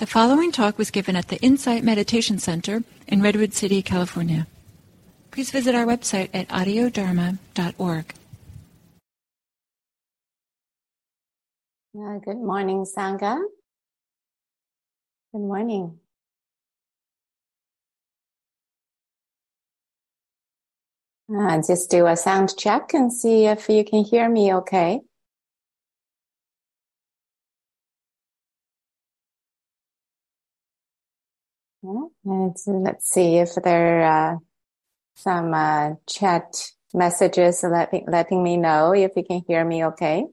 The following talk was given at the Insight Meditation Center in Redwood City, California. Please visit our website at audiodharma.org. Uh, good morning, Sangha. Good morning. Uh, just do a sound check and see if you can hear me okay. Let's see if there are uh, some uh, chat messages letting, letting me know if you can hear me okay.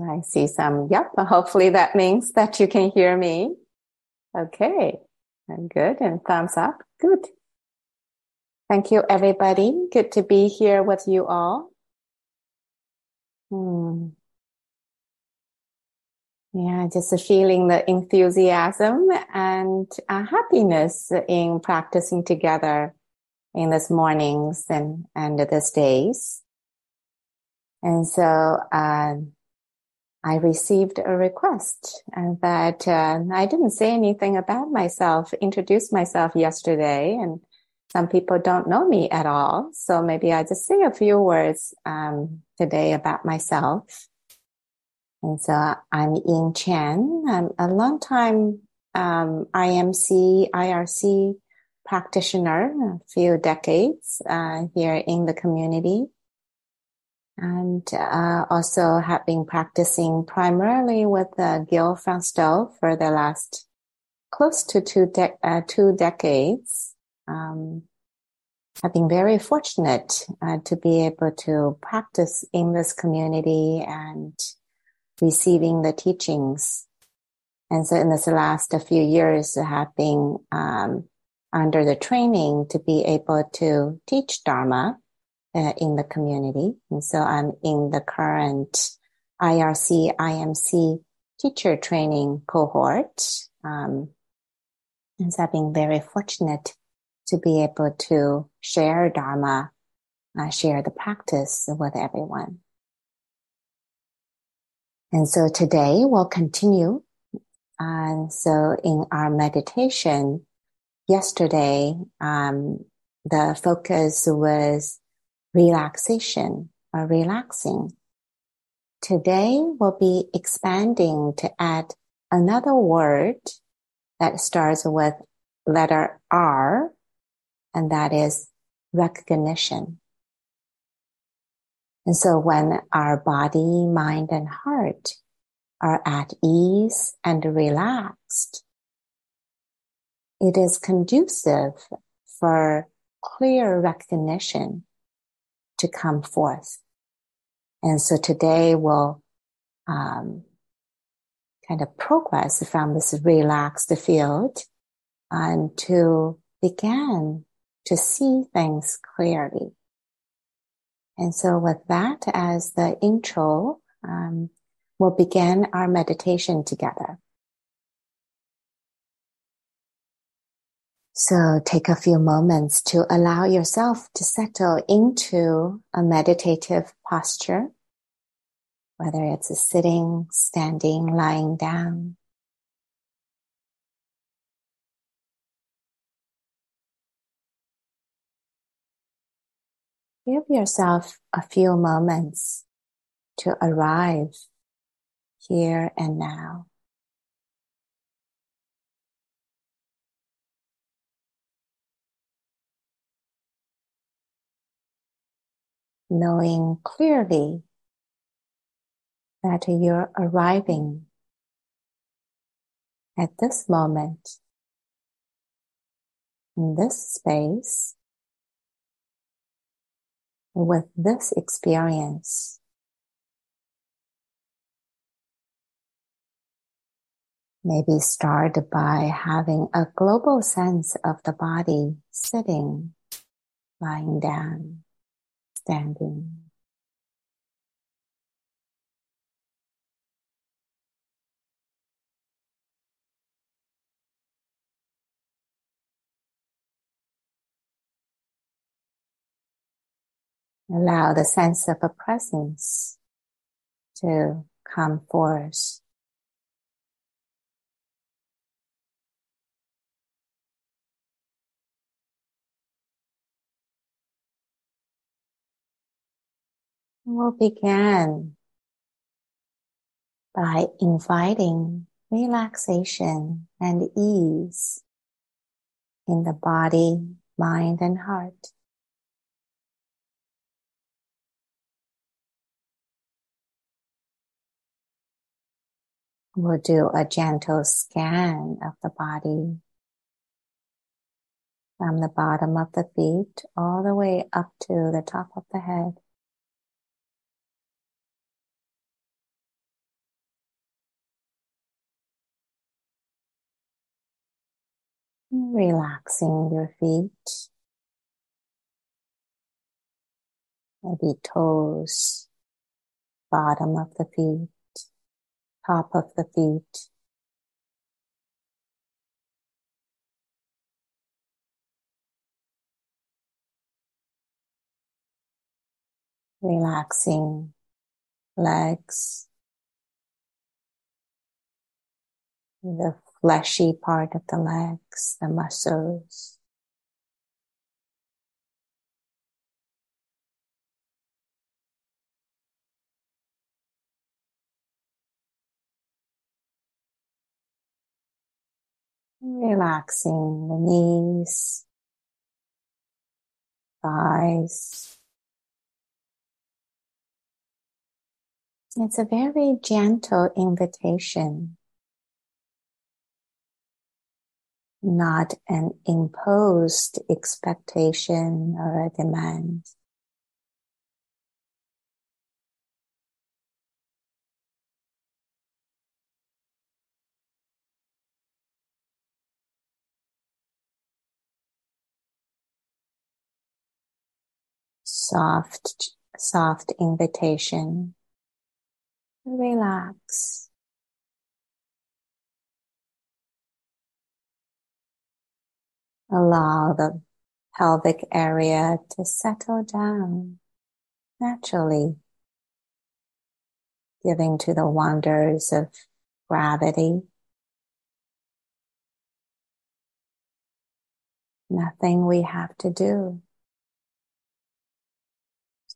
I see some. Yep. Hopefully that means that you can hear me. Okay. And good. And thumbs up. Good. Thank you, everybody. Good to be here with you all. Hmm. Yeah, just feeling the enthusiasm and uh, happiness in practicing together in this mornings and, and this days. And so, uh, I received a request that uh, I didn't say anything about myself, introduce myself yesterday, and some people don't know me at all. So maybe I just say a few words um, today about myself. And so I'm Ying Chen. I'm a long time um, IMC, IRC practitioner, a few decades uh, here in the community and uh, also have been practicing primarily with uh, Gil Fronsdal for the last close to two, de- uh, two decades. Um, I've been very fortunate uh, to be able to practice in this community and receiving the teachings. And so in this last few years, I have been um, under the training to be able to teach Dharma uh, in the community. And so I'm in the current IRC, IMC teacher training cohort. Um, and so I've been very fortunate to be able to share Dharma, uh, share the practice with everyone. And so today we'll continue. And uh, so in our meditation yesterday, um, the focus was relaxation or relaxing. Today we'll be expanding to add another word that starts with letter R, and that is recognition. And so when our body, mind, and heart are at ease and relaxed, it is conducive for clear recognition to come forth. And so today we'll um, kind of progress from this relaxed field and to begin to see things clearly. And so with that as the intro, um, we'll begin our meditation together. So take a few moments to allow yourself to settle into a meditative posture, whether it's a sitting, standing, lying down. Give yourself a few moments to arrive here and now. knowing clearly that you're arriving at this moment in this space with this experience. Maybe start by having a global sense of the body sitting, lying down standing. Allow the sense of a presence to come forth. We'll begin by inviting relaxation and ease in the body, mind, and heart. We'll do a gentle scan of the body from the bottom of the feet all the way up to the top of the head. Relaxing your feet, maybe toes, bottom of the feet, top of the feet. Relaxing legs, the fleshy part of the legs, the muscles. Relaxing the knees, thighs. It's a very gentle invitation not an imposed expectation or a demand. Soft, soft invitation. Relax. Allow the pelvic area to settle down naturally, giving to the wonders of gravity. Nothing we have to do.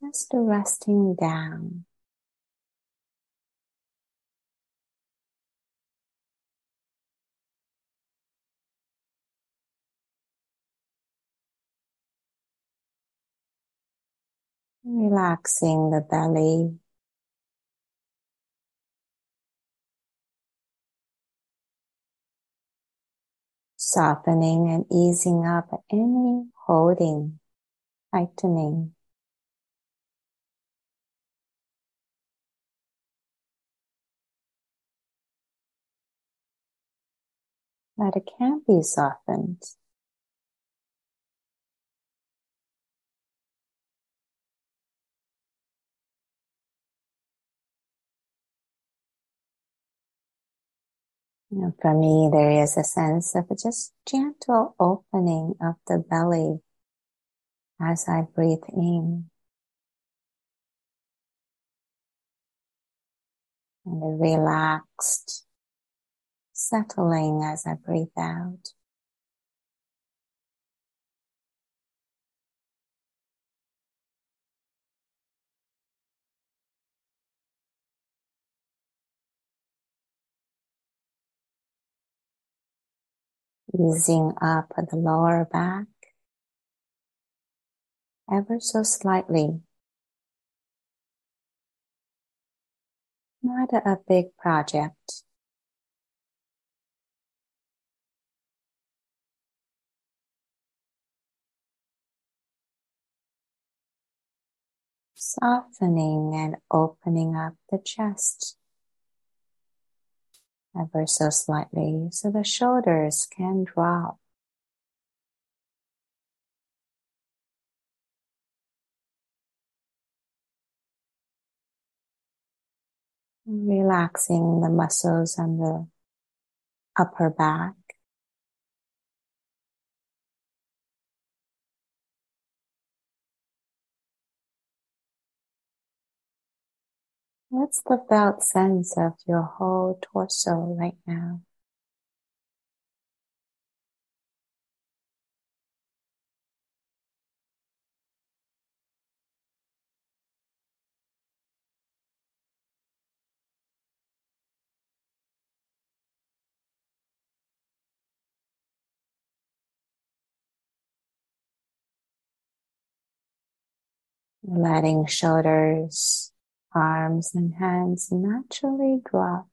Just resting down. Relaxing the belly. Softening and easing up any holding, tightening. That it can be softened. And for me, there is a sense of just gentle opening of the belly as I breathe in. And a relaxed settling as I breathe out. easing up the lower back ever so slightly. Not a big project. Softening and opening up the chest ever so slightly so the shoulders can drop. Relaxing the muscles on the upper back. What's the felt sense of your whole torso right now? letting shoulders, arms, and hands naturally drop.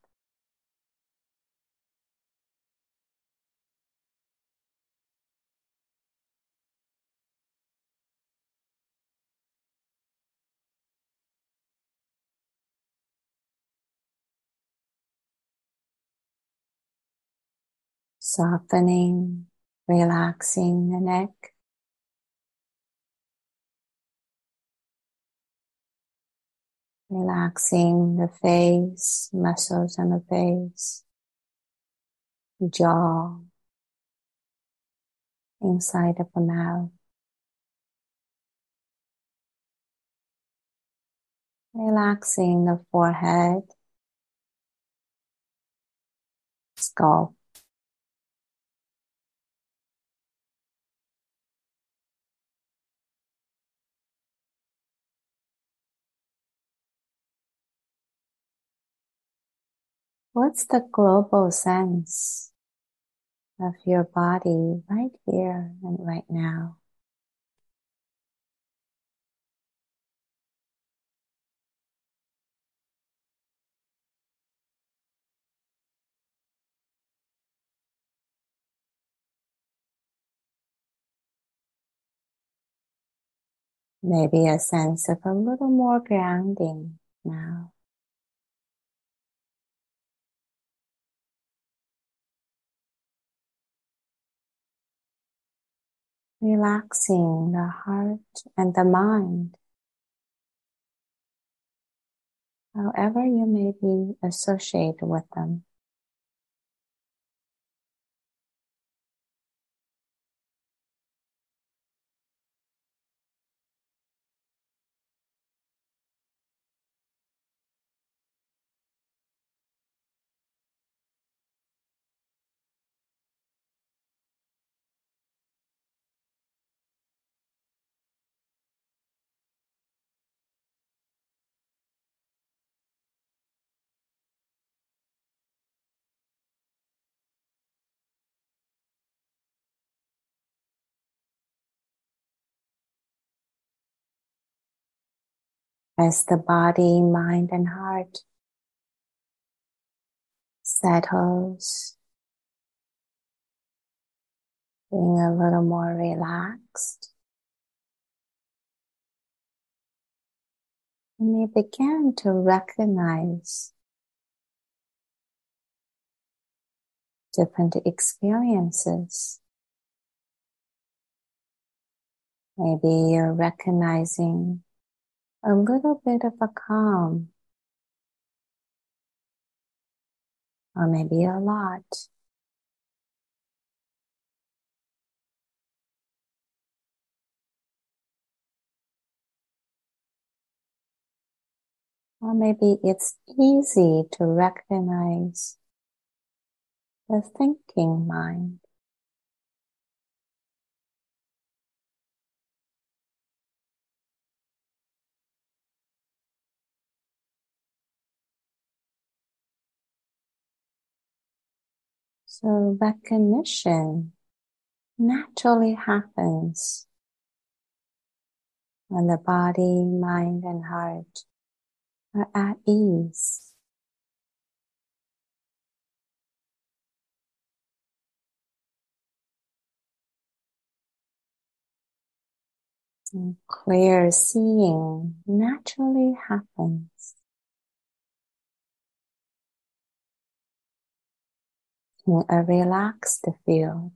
Softening, relaxing the neck. Relaxing the face, muscles in the face, jaw, inside of the mouth. Relaxing the forehead, scalp, What's the global sense of your body right here and right now? Maybe a sense of a little more grounding now. Relaxing the heart and the mind. However you may be associated with them. As the body, mind, and heart settles, being a little more relaxed. And you begin to recognize different experiences. Maybe you're recognizing a little bit of a calm, or maybe a lot. Or maybe it's easy to recognize the thinking mind. So recognition naturally happens when the body, mind, and heart are at ease. And clear seeing naturally happens. In a relaxed field.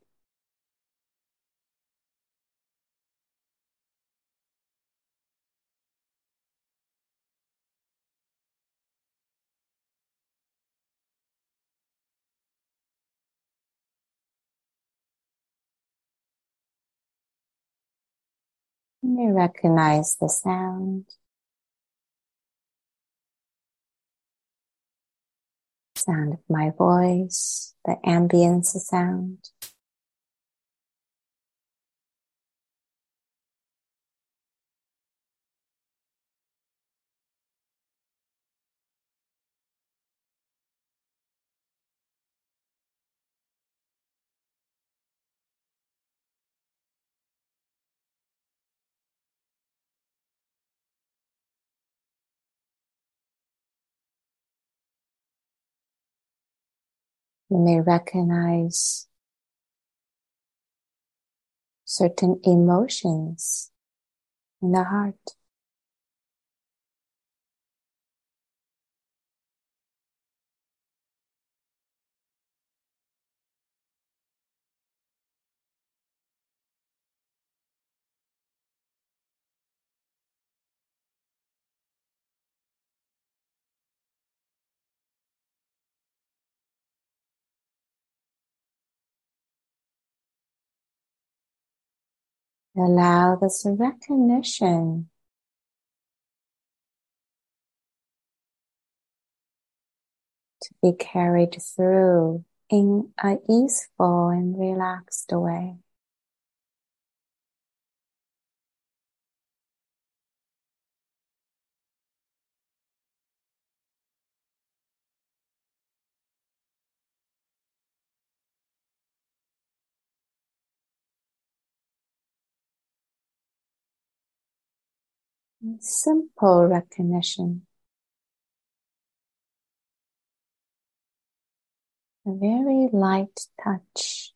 You recognize the sound. Sound of my voice, the ambience sound. You may recognize certain emotions in the heart. Allow this recognition to be carried through in a easeful and relaxed way. Simple recognition. A very light touch.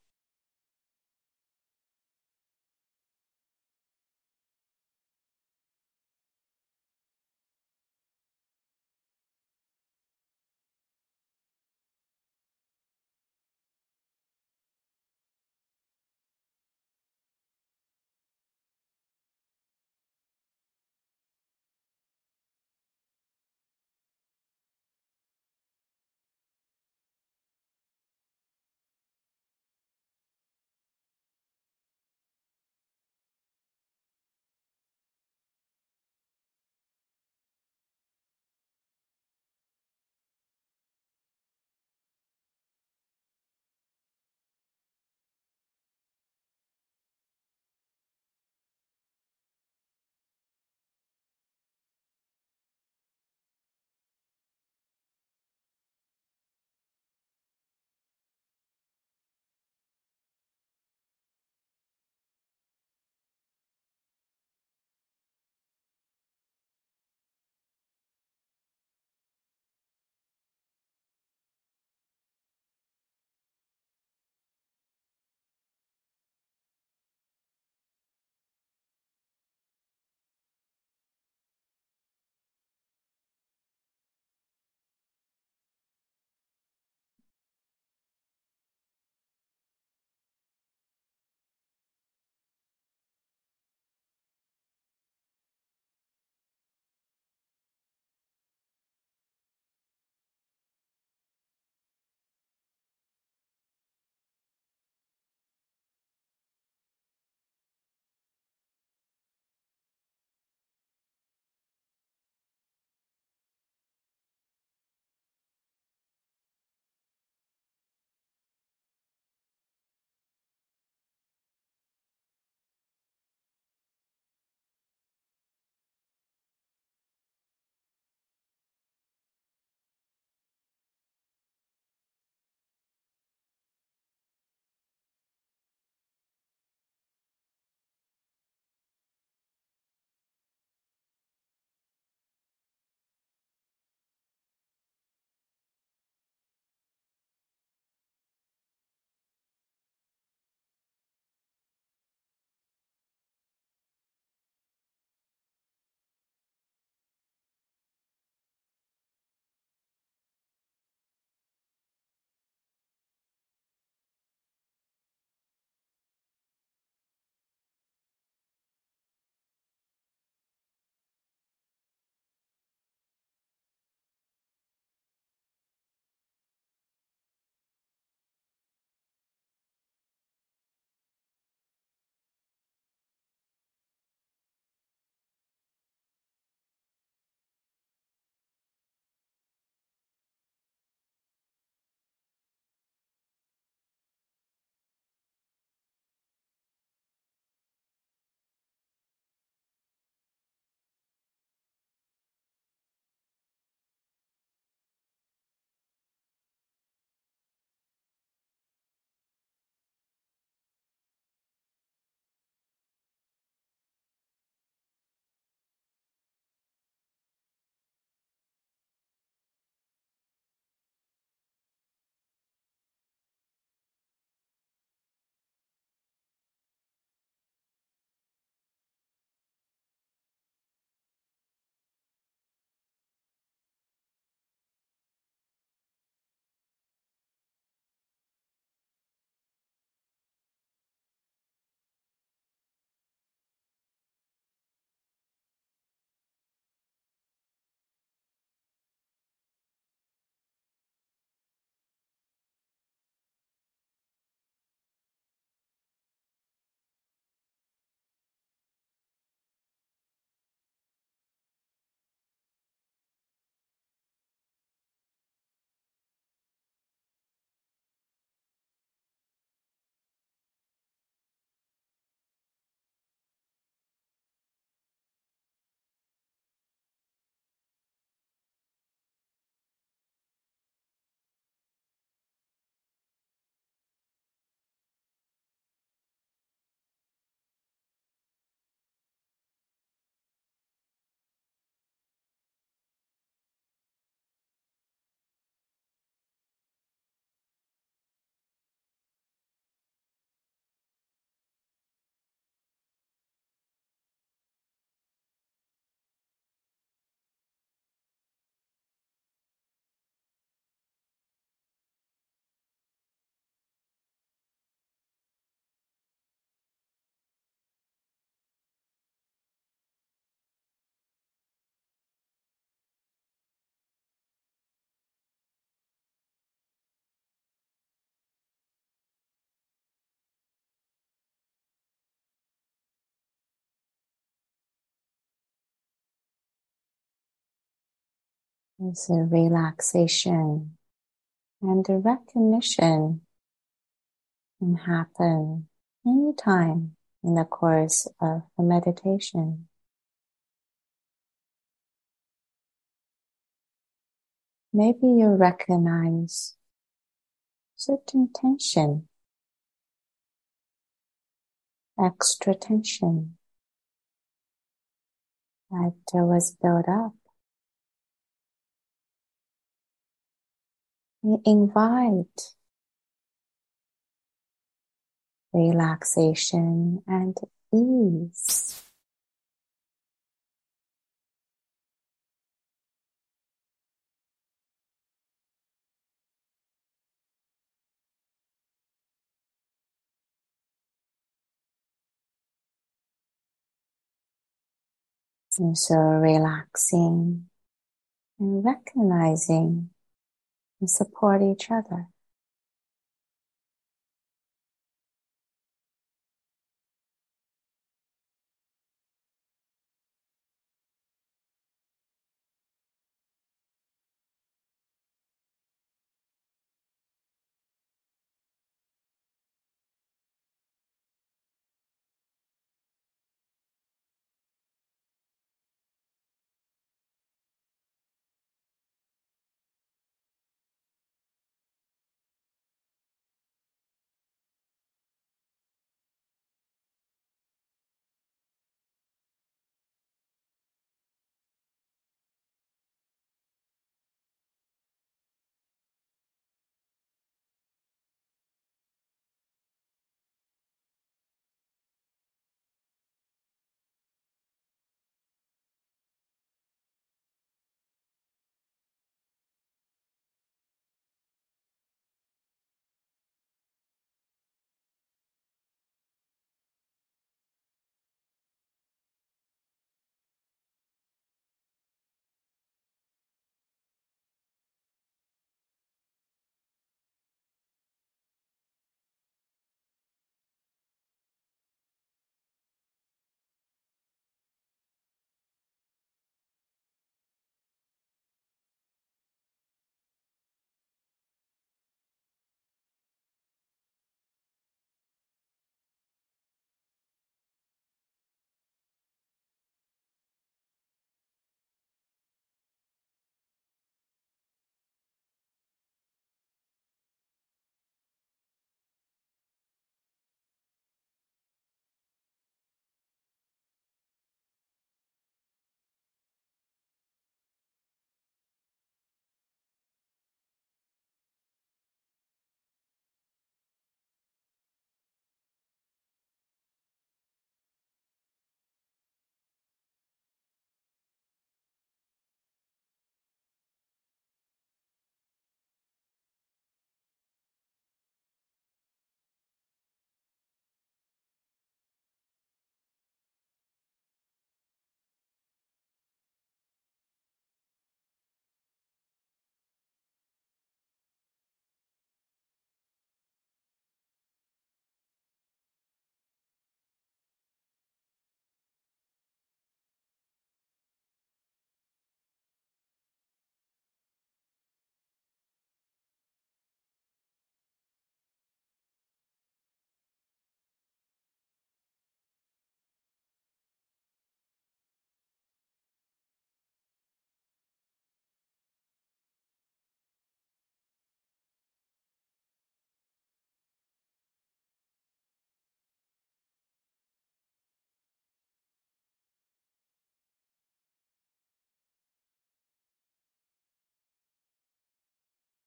There's a relaxation and a recognition can happen anytime in the course of the meditation. Maybe you recognize certain tension, extra tension that was built up. Invite relaxation and ease. And so relaxing and recognizing and support each other.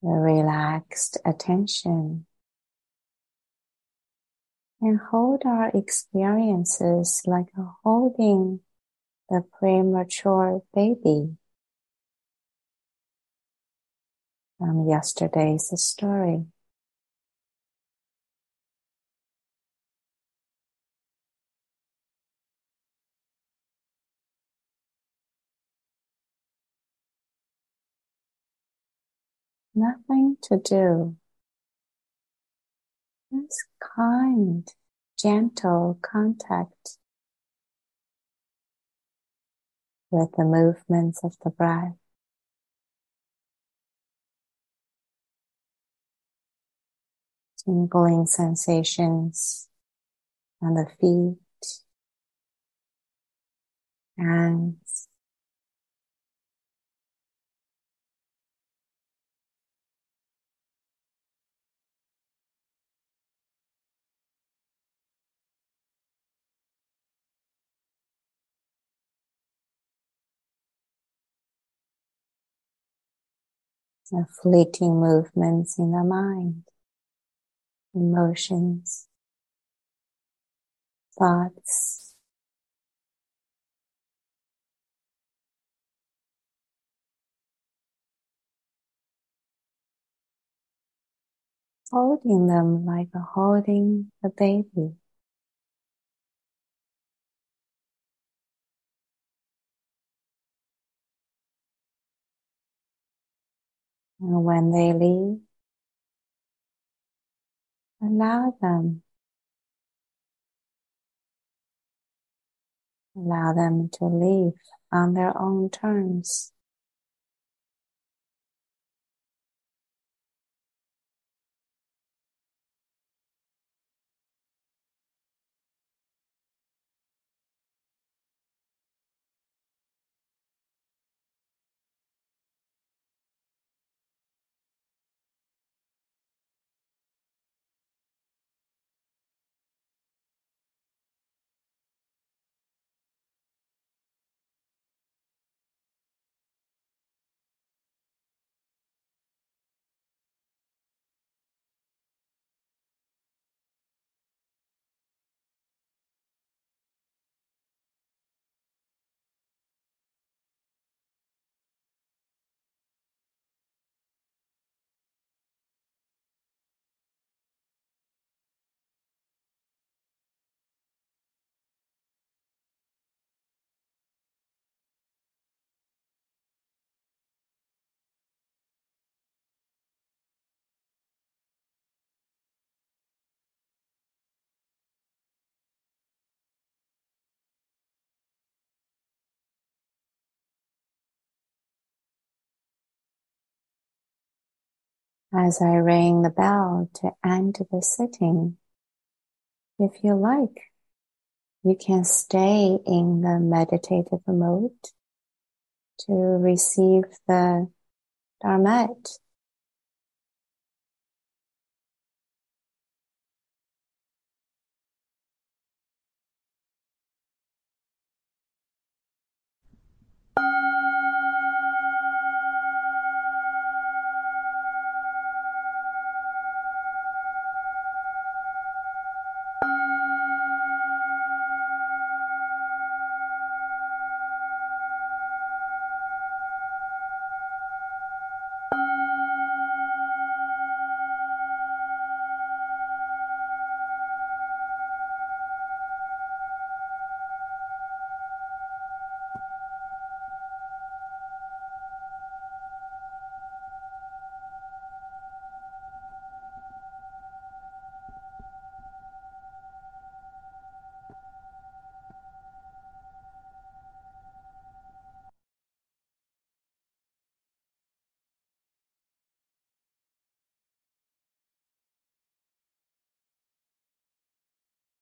The relaxed attention and hold our experiences like holding the premature baby from yesterday's story. nothing to do. This kind, gentle contact with the movements of the breath. Tingling sensations on the feet, hands, the fleeting movements in the mind, emotions, thoughts. Holding them like holding a baby. And when they leave, allow them. Allow them to leave on their own terms. As I ring the bell to end the sitting. If you like, you can stay in the meditative mode to receive the Dharmat